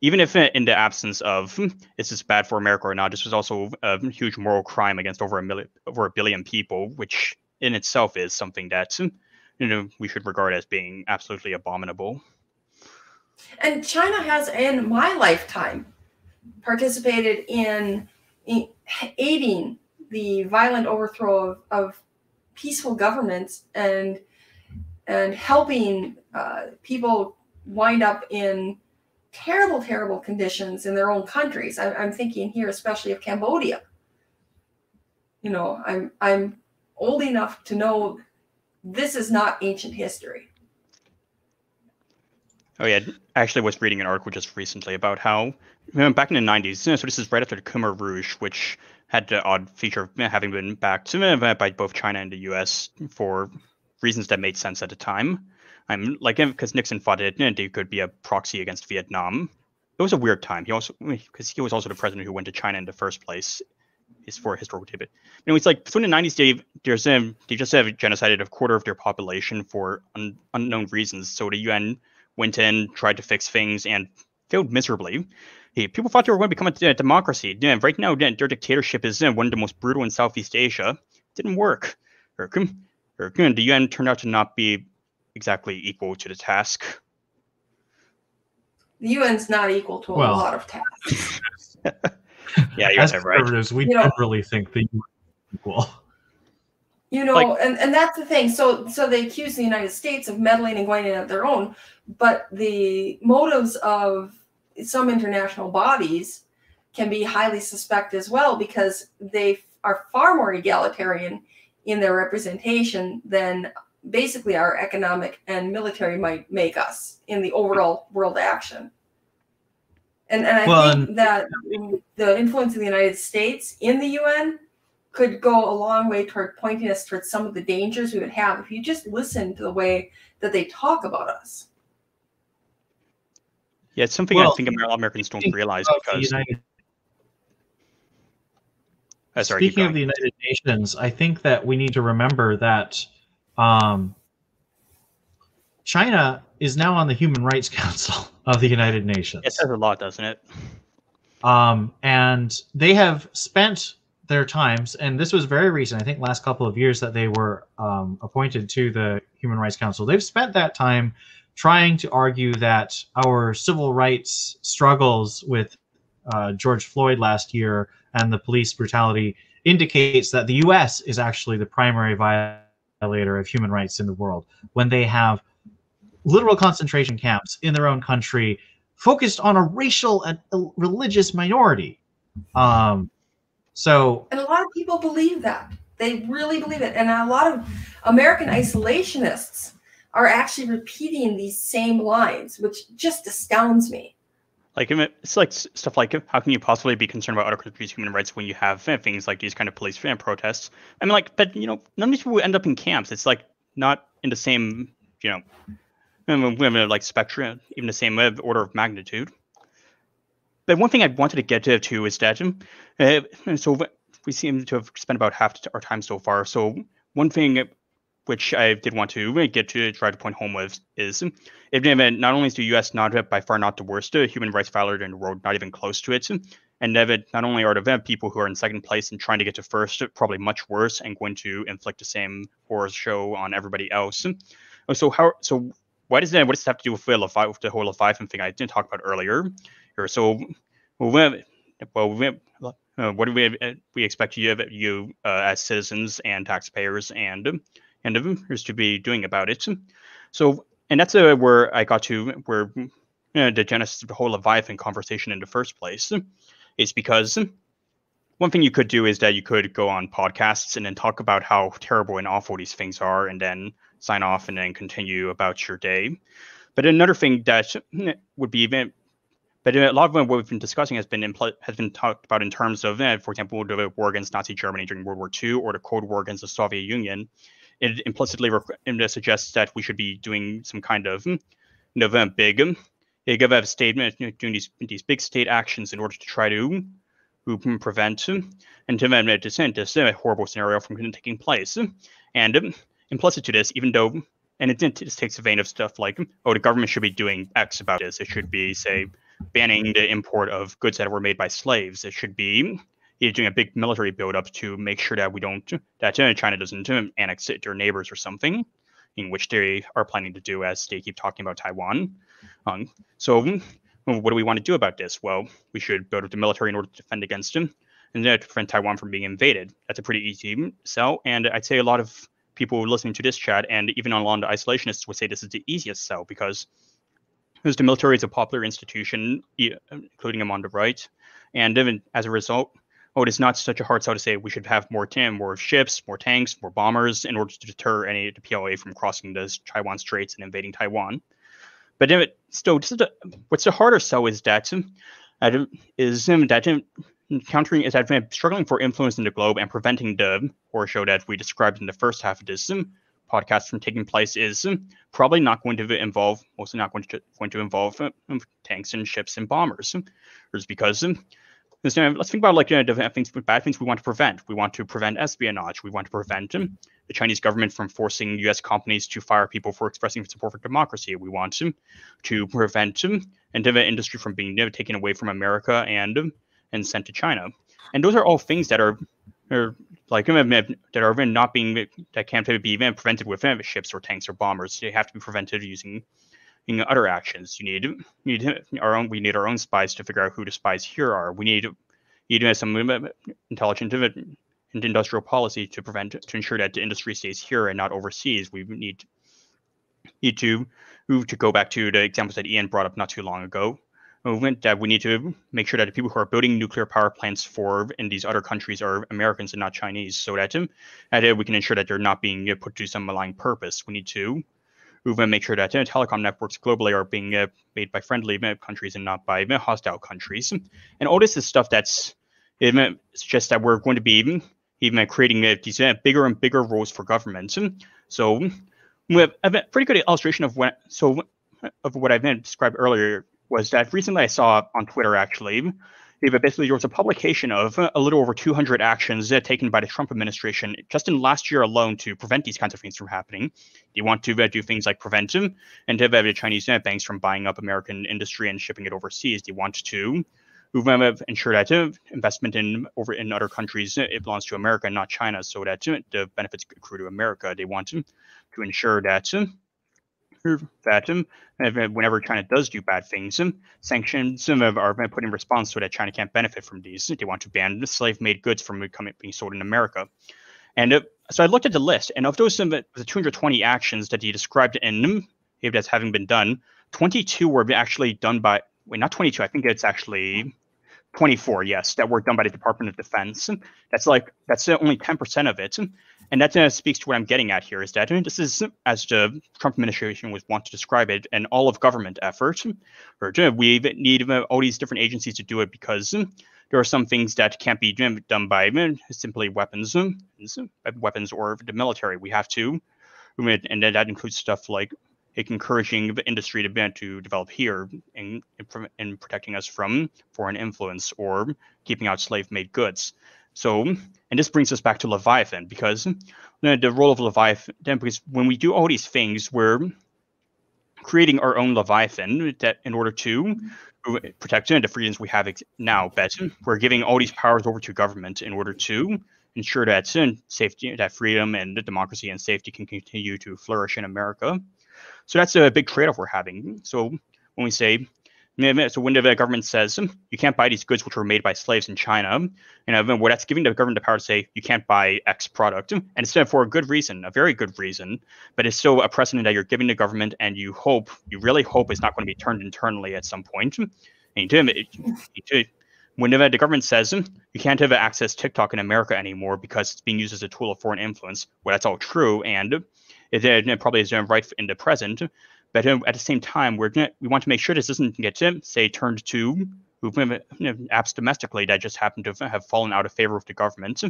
[SPEAKER 3] even if in the absence of is this bad for America or not, this was also a huge moral crime against over a million, over a billion people, which in itself is something that you know we should regard as being absolutely abominable.
[SPEAKER 2] And China has, in my lifetime, participated in, in aiding the violent overthrow of, of, peaceful governments and and helping uh, people wind up in terrible, terrible conditions in their own countries. I, I'm thinking here, especially of Cambodia. You know, I'm I'm old enough to know this is not ancient history.
[SPEAKER 3] Oh yeah, actually, I was reading an article just recently about how back in the '90s. So this is right after the Khmer Rouge, which had the odd feature of having been backed by both China and the U.S. for reasons that made sense at the time. I'm like because Nixon thought it, it could be a proxy against Vietnam. It was a weird time. He also because he was also the president who went to China in the first place. Is for historical tidbit. Know, it's like between the 90s, they, there's um, they just have genocided a quarter of their population for un, unknown reasons. So the UN went in, tried to fix things, and failed miserably. Hey, people thought they were going to become a, a democracy. Yeah, right now, their dictatorship is one of the most brutal in Southeast Asia. It didn't work. Or, or, the UN turned out to not be exactly equal to the task.
[SPEAKER 2] The UN's not equal to a well, lot of tasks.
[SPEAKER 3] yeah, you're right.
[SPEAKER 1] We you don't really think the UN is equal.
[SPEAKER 2] You know, like, and, and that's the thing. So so they accuse the United States of meddling and going in at their own, but the motives of some international bodies can be highly suspect as well because they are far more egalitarian in their representation than basically our economic and military might make us in the overall world action. And, and I well, think that the influence of the United States in the UN could go a long way toward pointing us towards some of the dangers we would have if you just listen to the way that they talk about us.
[SPEAKER 3] Yeah, it's something well, I think Americans don't realize because. United,
[SPEAKER 1] oh, sorry, speaking of the United Nations, I think that we need to remember that um, China is now on the Human Rights Council of the United Nations.
[SPEAKER 3] It says a lot, doesn't it?
[SPEAKER 1] Um, and they have spent their times, and this was very recent, I think last couple of years that they were um, appointed to the Human Rights Council. They've spent that time trying to argue that our civil rights struggles with uh, George Floyd last year and the police brutality indicates that the U.S. is actually the primary violator of human rights in the world when they have literal concentration camps in their own country focused on a racial and religious minority. Um, so,
[SPEAKER 2] and a lot of people believe that they really believe it, and a lot of American isolationists are actually repeating these same lines, which just astounds me.
[SPEAKER 3] Like it's like stuff like how can you possibly be concerned about other countries' human rights when you have eh, things like these kind of police fan protests? I mean, like, but you know, none of these people end up in camps. It's like not in the same, you know, like spectrum, even the same eh, order of magnitude. But one thing I wanted to get to, to is that, uh, so we seem to have spent about half our time so far. So one thing which I did want to get to try to point home with is if not only is the U.S. not by far not the worst uh, human rights violator in the world, not even close to it, and not only are the people who are in second place and trying to get to first probably much worse and going to inflict the same horror show on everybody else. So how so why does that what does that have to do with the, whole whole Leviathan thing I didn't talk about earlier? So well, well uh, what do we we expect you you uh, as citizens and taxpayers and and others to be doing about it? So and that's uh, where I got to where uh, the genesis of the whole Leviathan conversation in the first place is because one thing you could do is that you could go on podcasts and then talk about how terrible and awful these things are and then sign off and then continue about your day. But another thing that would be even but uh, a lot of what we've been discussing has been impl- has been talked about in terms of, uh, for example, the war against Nazi Germany during World War II or the Cold War against the Soviet Union. It implicitly suggests that we should be doing some kind of, hmm, you know, big, hmm, big of a statement, you know, doing these these big state actions in order to try to hmm, prevent and to prevent this, this horrible scenario from taking place. And implicit to this, even though, and it, it takes a vein of stuff like, oh, the government should be doing X about this. It should be, say, banning the import of goods that were made by slaves. It should be he's doing a big military buildup to make sure that we don't, that uh, China doesn't uh, annex it to their neighbors or something, in which they are planning to do as they keep talking about Taiwan. Um, so, what do we want to do about this? Well, we should build up the military in order to defend against them and uh, to prevent Taiwan from being invaded. That's a pretty easy sell. And I'd say a lot of people listening to this chat and even on the isolationists would say this is the easiest sell because because the military is a popular institution, including among the right, and even as a result, oh, it is not such a hard sell to say we should have more TIM, more ships, more tanks, more bombers in order to deter any of the PLA from crossing the Taiwan Straits and invading Taiwan. But then it, still, what's the harder sell is that is um, that countering is that struggling for influence in the globe and preventing the horror show that we described in the first half of this podcast from taking place is um, probably not going to involve, mostly not going to going to involve uh, tanks and ships and bombers. It's because um, let's think about like you know, things, bad things we want to prevent. We want to prevent espionage. We want to prevent um, the Chinese government from forcing U.S. companies to fire people for expressing support for democracy. We want um, to prevent um, and the industry from being you know, taken away from America and um, and sent to China. And those are all things that are, are like that are not being that can't be even prevented with uh, ships or tanks or bombers. They have to be prevented using in other actions. You need need our own. We need our own spies to figure out who the spies here are. We need need some uh, intelligent uh, and industrial policy to prevent to ensure that the industry stays here and not overseas. We need need to move to go back to the examples that Ian brought up not too long ago movement that we need to make sure that the people who are building nuclear power plants for in these other countries are Americans and not Chinese, so that, um, that we can ensure that they're not being uh, put to some malign purpose. We need to move and make sure that uh, telecom networks globally are being uh, made by friendly countries and not by hostile countries. And all this is stuff that's it's just that we're going to be even, even creating these bigger and bigger roles for governments. So we have a pretty good illustration of what so of what I've described earlier was that recently I saw on Twitter actually, basically there was a publication of a little over 200 actions uh, taken by the Trump administration just in last year alone to prevent these kinds of things from happening. They want to uh, do things like prevent them and to have the Chinese uh, banks from buying up American industry and shipping it overseas. They want to ensure that investment in over in other countries it belongs to America, not China, so that the benefits accrue to America. They want to ensure that that whenever China does do bad things, sanctions are put in response so that China can't benefit from these. They want to ban slave-made goods from becoming being sold in America. And uh, so I looked at the list, and of those um, the 220 actions that he described in um, as having been done, 22 were actually done by wait, not 22. I think it's actually 24. Yes, that were done by the Department of Defense. That's like that's only 10% of it. And that uh, speaks to what I'm getting at here is that this is, as the Trump administration was want to describe it, an all of government effort. Or uh, we need uh, all these different agencies to do it because there are some things that can't be um, done by uh, simply weapons, weapons or the military. We have to, um, and that includes stuff like encouraging the industry to, to develop here in, in protecting us from foreign influence or keeping out slave-made goods. So, and this brings us back to Leviathan because the, the role of Leviathan, because when we do all these things, we're creating our own Leviathan that in order to protect the freedoms we have now. But we're giving all these powers over to government in order to ensure that uh, safety, that freedom and democracy and safety can continue to flourish in America. So that's a big trade-off we're having. So when we say so when the government says you can't buy these goods which were made by slaves in China, you know, that's giving the government the power to say you can't buy X product, and it's done for a good reason, a very good reason, but it's still a precedent that you're giving the government, and you hope, you really hope, it's not going to be turned internally at some point. And um, to, when the government says you can't have access TikTok in America anymore because it's being used as a tool of foreign influence, well, that's all true, and it, it probably is right in the present. But at the same time, we're we want to make sure this doesn't get say turned to movement apps domestically that just happen to have fallen out of favor with the government.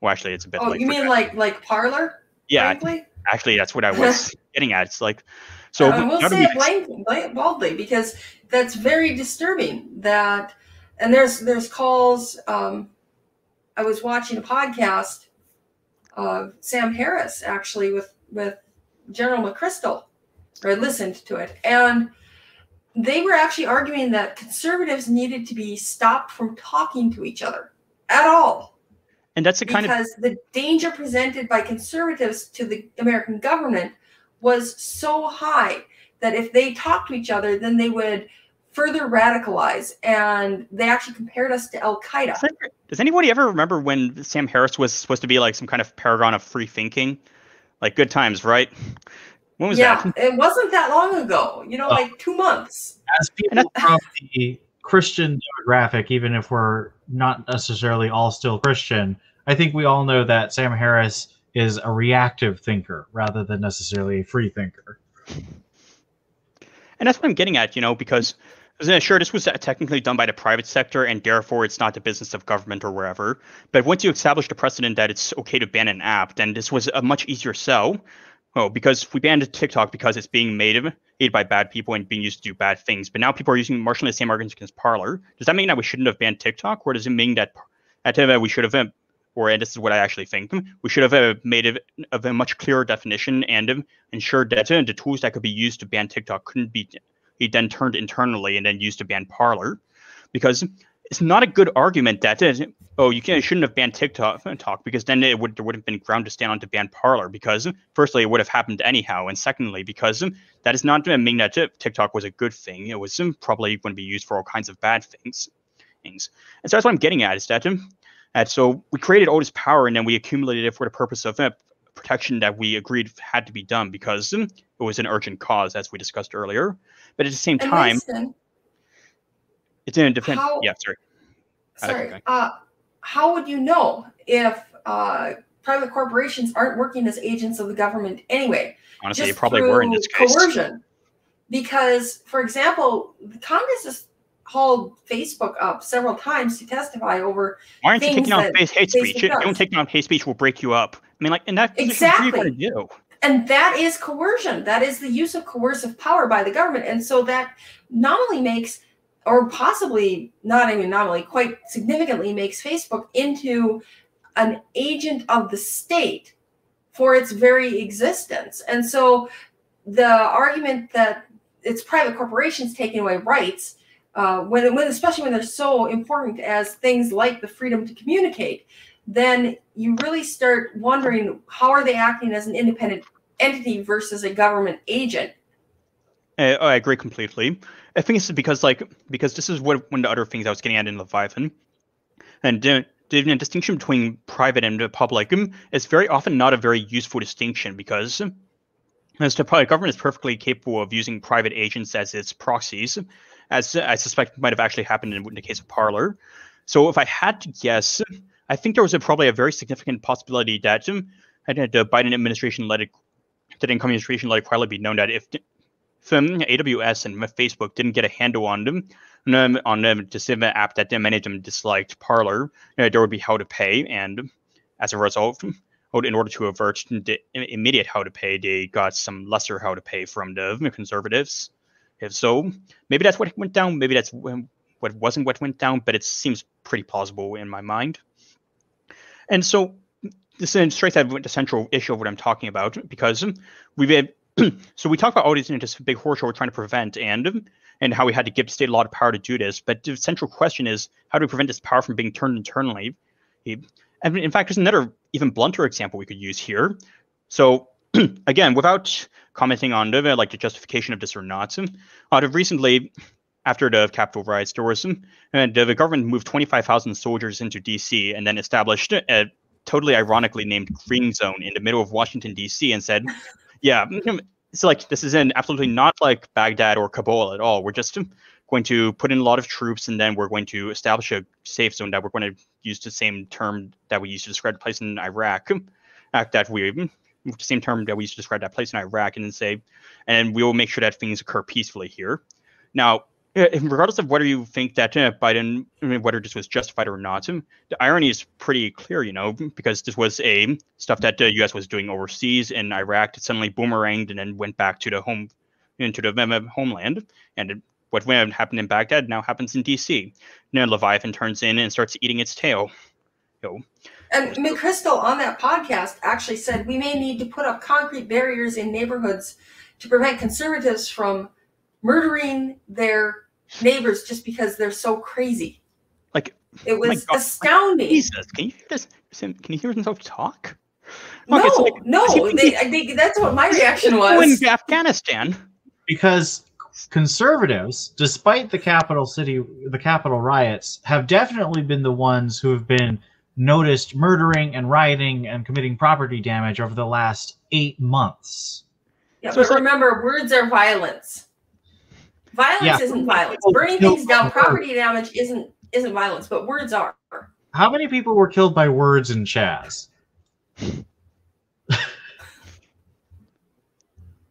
[SPEAKER 3] Well, actually, it's a bit.
[SPEAKER 2] Oh, you mean like like Parler?
[SPEAKER 3] Yeah, frankly? actually, that's what I was getting at. It's like so.
[SPEAKER 2] Uh, we'll say it blame, boldly because that's very disturbing. That and there's there's calls. Um, I was watching a podcast of Sam Harris actually with with General McChrystal or listened to it. And they were actually arguing that conservatives needed to be stopped from talking to each other at all.
[SPEAKER 3] And that's the kind
[SPEAKER 2] because
[SPEAKER 3] of
[SPEAKER 2] because the danger presented by conservatives to the American government was so high that if they talked to each other, then they would further radicalize. And they actually compared us to Al Qaeda.
[SPEAKER 3] Does anybody ever remember when Sam Harris was supposed to be like some kind of paragon of free thinking? Like good times, right? When was
[SPEAKER 2] yeah,
[SPEAKER 3] that?
[SPEAKER 2] it wasn't that long ago. You know,
[SPEAKER 1] Oh.
[SPEAKER 2] like two months.
[SPEAKER 1] As people from the Christian demographic, even if we're not necessarily all still Christian, I think we all know that Sam Harris is a reactive thinker rather than necessarily a free thinker.
[SPEAKER 3] And that's what I'm getting at, you know, because uh, sure, this was uh, technically done by the private sector, and therefore it's not the business of government or wherever. But once you establish the precedent that it's okay to ban an app, then this was a much easier sell. Oh, because we banned TikTok because it's being made made by bad people and being used to do bad things. But now people are using marginally the same arguments against Parler. Does that mean that we shouldn't have banned TikTok, or does it mean that that we should have, or and this is what I actually think, we should have uh, made it of a much clearer definition and um, ensured that uh, the tools that could be used to ban TikTok couldn't be he then turned internally and then used to ban Parler, because it's not a good argument that uh, oh you can, shouldn't have banned TikTok talk because then it would there would have been ground to stand on to ban Parler because firstly it would have happened anyhow and secondly because that is not to mean that uh, TikTok was a good thing. It was probably going to be used for all kinds of bad things things. And so that's what I'm getting at is that and so we created all this power and then we accumulated it for the purpose of uh, protection that we agreed had to be done because it was an urgent cause as we discussed earlier but at the same
[SPEAKER 2] And
[SPEAKER 3] time
[SPEAKER 2] Winston,
[SPEAKER 3] it's in a different
[SPEAKER 2] How-
[SPEAKER 3] yeah sorry
[SPEAKER 2] sorry, uh, how would you know if uh, private corporations aren't working as agents of the government anyway?
[SPEAKER 3] honestly
[SPEAKER 2] just
[SPEAKER 3] they probably were in this case
[SPEAKER 2] Coercion. Because, for example, the Congress has hauled Facebook up several times to testify over
[SPEAKER 3] Why aren't you taking face hate speech? Don't take on hate speech, We'll break you up. I mean, like in that position, what you
[SPEAKER 2] Exactly.
[SPEAKER 3] do?
[SPEAKER 2] and that is coercion that is the use of coercive power by the government and so that not only makes or possibly not even not only quite significantly makes facebook into an agent of the state for its very existence and so the argument that it's private corporations taking away rights uh, when, when especially when they're so important as things like the freedom to communicate then you really start wondering how are they acting as an independent entity versus a government agent
[SPEAKER 3] Uh, I agree completely. I think it's because like because this is what one of the other things I was getting at in Leviathan, and the, the distinction between private and public um, is very often not a very useful distinction because as the government is perfectly capable of using private agents as its proxies, as I suspect might have actually happened in, in the case of Parler. So if I had to guess, I think there was a, probably a very significant possibility that um, the Biden administration let it, the incoming administration let it quietly be known that if if um, AWS and Facebook didn't get a handle on them, um, on them the Civ app that they management disliked, Parler, uh, there would be how to pay, and as a result, oh, in order to avert the immediate how to pay, they got some lesser how to pay from the conservatives. If so, maybe that's what went down. Maybe that's what wasn't what went down, but it seems pretty plausible in my mind. And so this is straight out the central issue of what I'm talking about because we've had so we talk about all these you know, this big horror show we're trying to prevent and and how we had to give the state a lot of power to do this. But the central question is how do we prevent this power from being turned internally? And in fact, there's another even blunter example we could use here. So again, without commenting on the like the justification of this or not, out of recently after the Capitol riots, there was some and the government moved 25,000 soldiers into D.C. and then established a totally ironically named green zone in the middle of Washington D.C. and said, "Yeah, mm, it's like this is in absolutely not like Baghdad or Kabul at all. We're just going to put in a lot of troops and then we're going to establish a safe zone that we're going to use the same term that we used to describe the place in Iraq, act that we mm, the same term that we used to describe that place in Iraq, and then say, and we will make sure that things occur peacefully here. Now, uh, regardless of whether you think that uh, Biden, I mean, whether this was justified or not, the irony is pretty clear, you know, because this was a stuff that the U.S. was doing overseas in Iraq. It suddenly boomeranged and then went back to the home, into the homeland, and what happened in Baghdad now happens in D.C. Now Leviathan turns in and starts eating its tail. So,
[SPEAKER 2] and mcchrystal on that podcast actually said we may need to put up concrete barriers in neighborhoods to prevent conservatives from murdering their neighbors just because they're so crazy
[SPEAKER 3] like,
[SPEAKER 2] it
[SPEAKER 3] oh
[SPEAKER 2] was
[SPEAKER 3] God,
[SPEAKER 2] astounding
[SPEAKER 3] Jesus, can you hear this? Can you hear himself talk?
[SPEAKER 2] no
[SPEAKER 3] like,
[SPEAKER 2] no they, I think that's what my reaction was.
[SPEAKER 3] in
[SPEAKER 2] was
[SPEAKER 3] Afghanistan.
[SPEAKER 1] because conservatives, despite the capital city, the capital riots, have definitely been the ones who have been noticed murdering and rioting and committing property damage over the last eight months.
[SPEAKER 2] Yeah, so but remember, like, words are violence. Violence yeah. isn't violence. Burning things down, property damage isn't isn't violence, but words are.
[SPEAKER 1] How many people were killed by words in Chaz?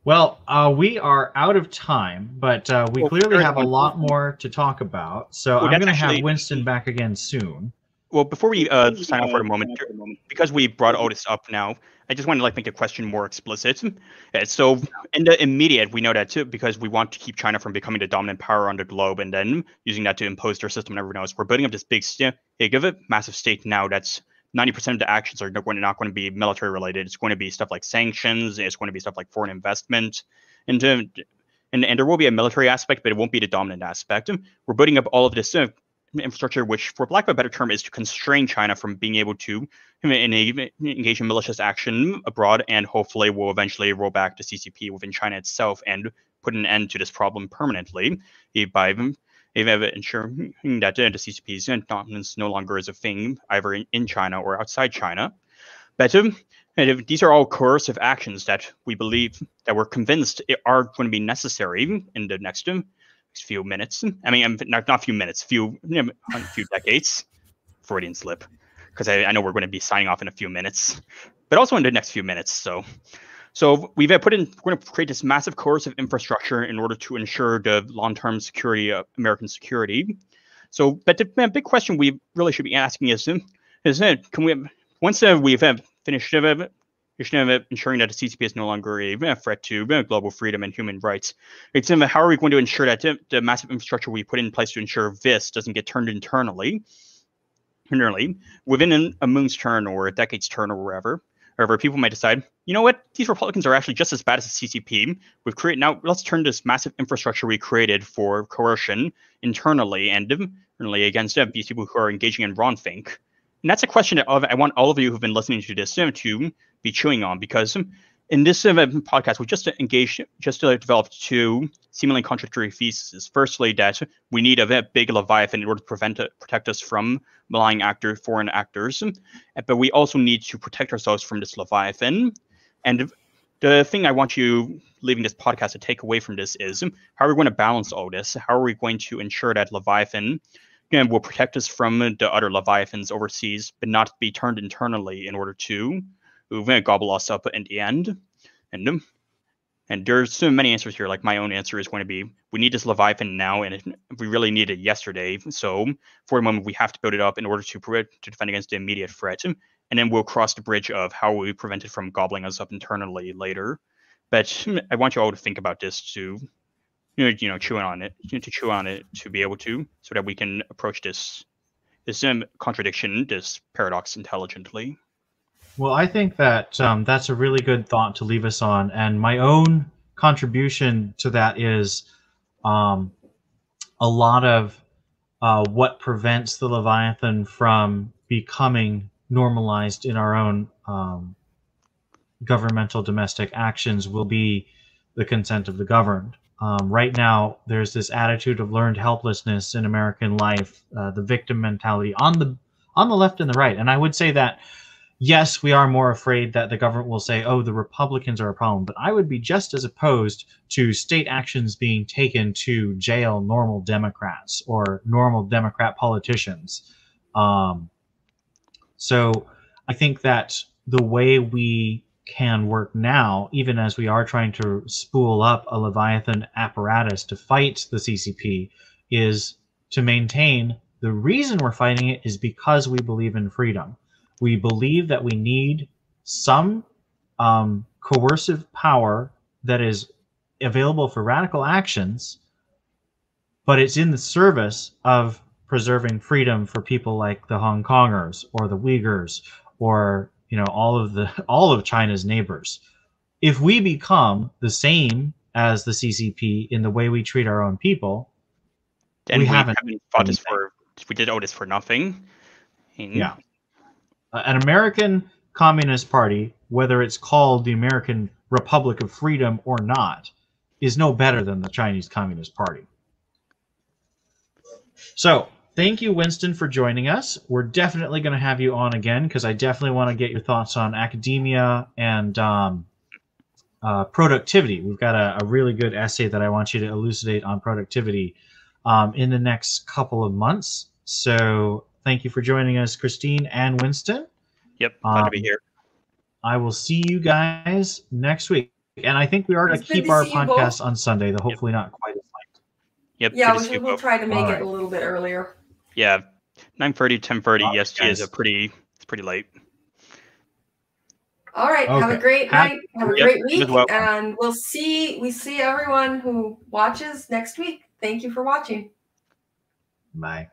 [SPEAKER 1] well, uh, we are out of time, but uh, we well, clearly have a lot more to talk about. So well, I'm going to have Winston back again soon.
[SPEAKER 3] Well, before we uh, sign off for a moment, because we brought Otis up now, I just want to like make the question more explicit. Uh, so in the immediate, we know that too because we want to keep China from becoming the dominant power on the globe, and then using that to impose their system on everyone else. We're building up this big, hey, give it massive state now. That's 90% of the actions are not going to be military related. It's going to be stuff like sanctions. It's going to be stuff like foreign investment, and and, and there will be a military aspect, but it won't be the dominant aspect. We're building up all of this uh, infrastructure, which, for lack of a better term, is to constrain China from being able to engage in malicious action abroad, and hopefully will eventually roll back the CCP within China itself and put an end to this problem permanently by ensuring that the CCP's dominance no longer is a thing either in China or outside China. But um, these are all coercive actions that we believe that we're convinced are going to be necessary in the next um, few minutes. I mean, not not few minutes, few you know, a few decades. Freudian slip, because I, I, know we're going to be signing off in a few minutes, but also in the next few minutes. So, so we've put in we're going to create this massive course of infrastructure in order to ensure the long-term security of American security. So, but the big question we really should be asking is, is it can we have once uh, we've uh, finished uh, ensuring that the CCP is no longer a threat to global freedom and human rights. It's how are we going to ensure that the massive infrastructure we put in place to ensure this doesn't get turned internally, internally within a moon's turn or a decade's turn or wherever. However, people might decide, you know what, these Republicans are actually just as bad as the CCP. We've created now. Let's turn this massive infrastructure we created for coercion internally and internally against these people who are engaging in wrongthink. And that's a question that I want all of you who've been listening to this to be chewing on because in this podcast, we just engaged, just developed two seemingly contradictory theses. Firstly, that we need a big Leviathan in order to prevent protect us from malign actors, foreign actors, but we also need to protect ourselves from this Leviathan. And the thing I want you leaving this podcast to take away from this is how are we going to balance all this? How are we going to ensure that Leviathan and will protect us from the other leviathans overseas, but not be turned internally in order to gobble us up in the end. And um, and there's so many answers here. Like my own answer is going to be: we need this leviathan now, and we really need it yesterday. So for the moment, we have to build it up in order to to defend against the immediate threat, and then we'll cross the bridge of how we prevent it from gobbling us up internally later. But I want you all to think about this to you know, you know, chewing on it, to chew on it, to be able to, so that we can approach this this um, contradiction, this paradox intelligently.
[SPEAKER 1] Well, I think that um, that's a really good thought to leave us on, and my own contribution to that is um, a lot of uh, what prevents the Leviathan from becoming normalized in our own um, governmental domestic actions will be the consent of the governed. Um, right now, there's this attitude of learned helplessness in American life, uh, the victim mentality on the on the left and the right. And I would say that yes, we are more afraid that the government will say, "Oh, the Republicans are a problem," but I would be just as opposed to state actions being taken to jail normal Democrats or normal Democrat politicians. Um, so I think that the way we can work now, even as we are trying to spool up a Leviathan apparatus to fight the CCP, is to maintain the reason we're fighting it is because we believe in freedom. We believe that we need some um, coercive power that is available for radical actions, but it's in the service of preserving freedom for people like the Hong Kongers or the Uyghurs or you know all of the all of China's neighbors. If we become the same as the CCP in the way we treat our own people,
[SPEAKER 3] and we, we haven't, haven't fought this for we did all this for nothing.
[SPEAKER 1] Yeah, uh, an American Communist Party, whether it's called the American Republic of Freedom or not, is no better than the Chinese Communist Party. So thank you, Winston, for joining us. We're definitely going to have you on again because I definitely want to get your thoughts on academia and um, uh, productivity. We've got a, a, really good essay that I want you to elucidate on productivity um, in the next couple of months. So thank you for joining us, Christine and Winston.
[SPEAKER 3] Yep, glad um, to be um, here.
[SPEAKER 1] I will see you guys next week. And I think we are going to keep our podcast on Sunday, though hopefully yep. not quite as late.
[SPEAKER 3] Yep.
[SPEAKER 2] Yeah, we'll, we'll try to make it a little bit earlier.
[SPEAKER 3] Yeah, 9.30, 10.30 EST is a pretty, it's pretty late.
[SPEAKER 2] All right. Okay. Have a great night. Have a yep, great week. Well. And we'll see we see everyone who watches next week. Thank you for watching.
[SPEAKER 1] Bye.